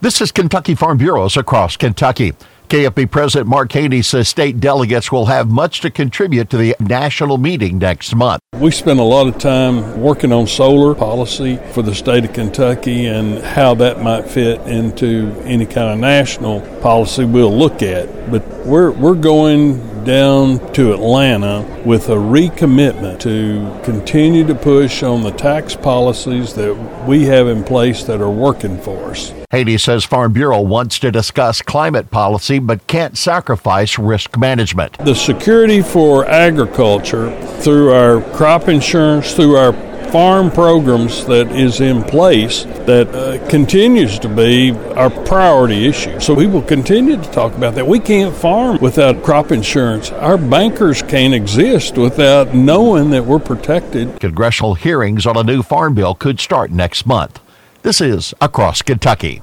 This is Kentucky Farm Bureau's across Kentucky. KFB President Mark Haney says state delegates will have much to contribute to the national meeting next month. We spend a lot of time working on solar policy for the state of Kentucky and how that might fit into any kind of national policy we'll look at. But we're, we're going down to Atlanta with a recommitment to continue to push on the tax policies that we have in place that are working for us. Haney says Farm Bureau wants to discuss climate policy but can't sacrifice risk management. The security for agriculture through our crop insurance, through our farm programs that is in place that uh, continues to be our priority issue. So we will continue to talk about that. We can't farm without crop insurance. Our bankers can't exist without knowing that we're protected. Congressional hearings on a new farm bill could start next month. This is Across Kentucky.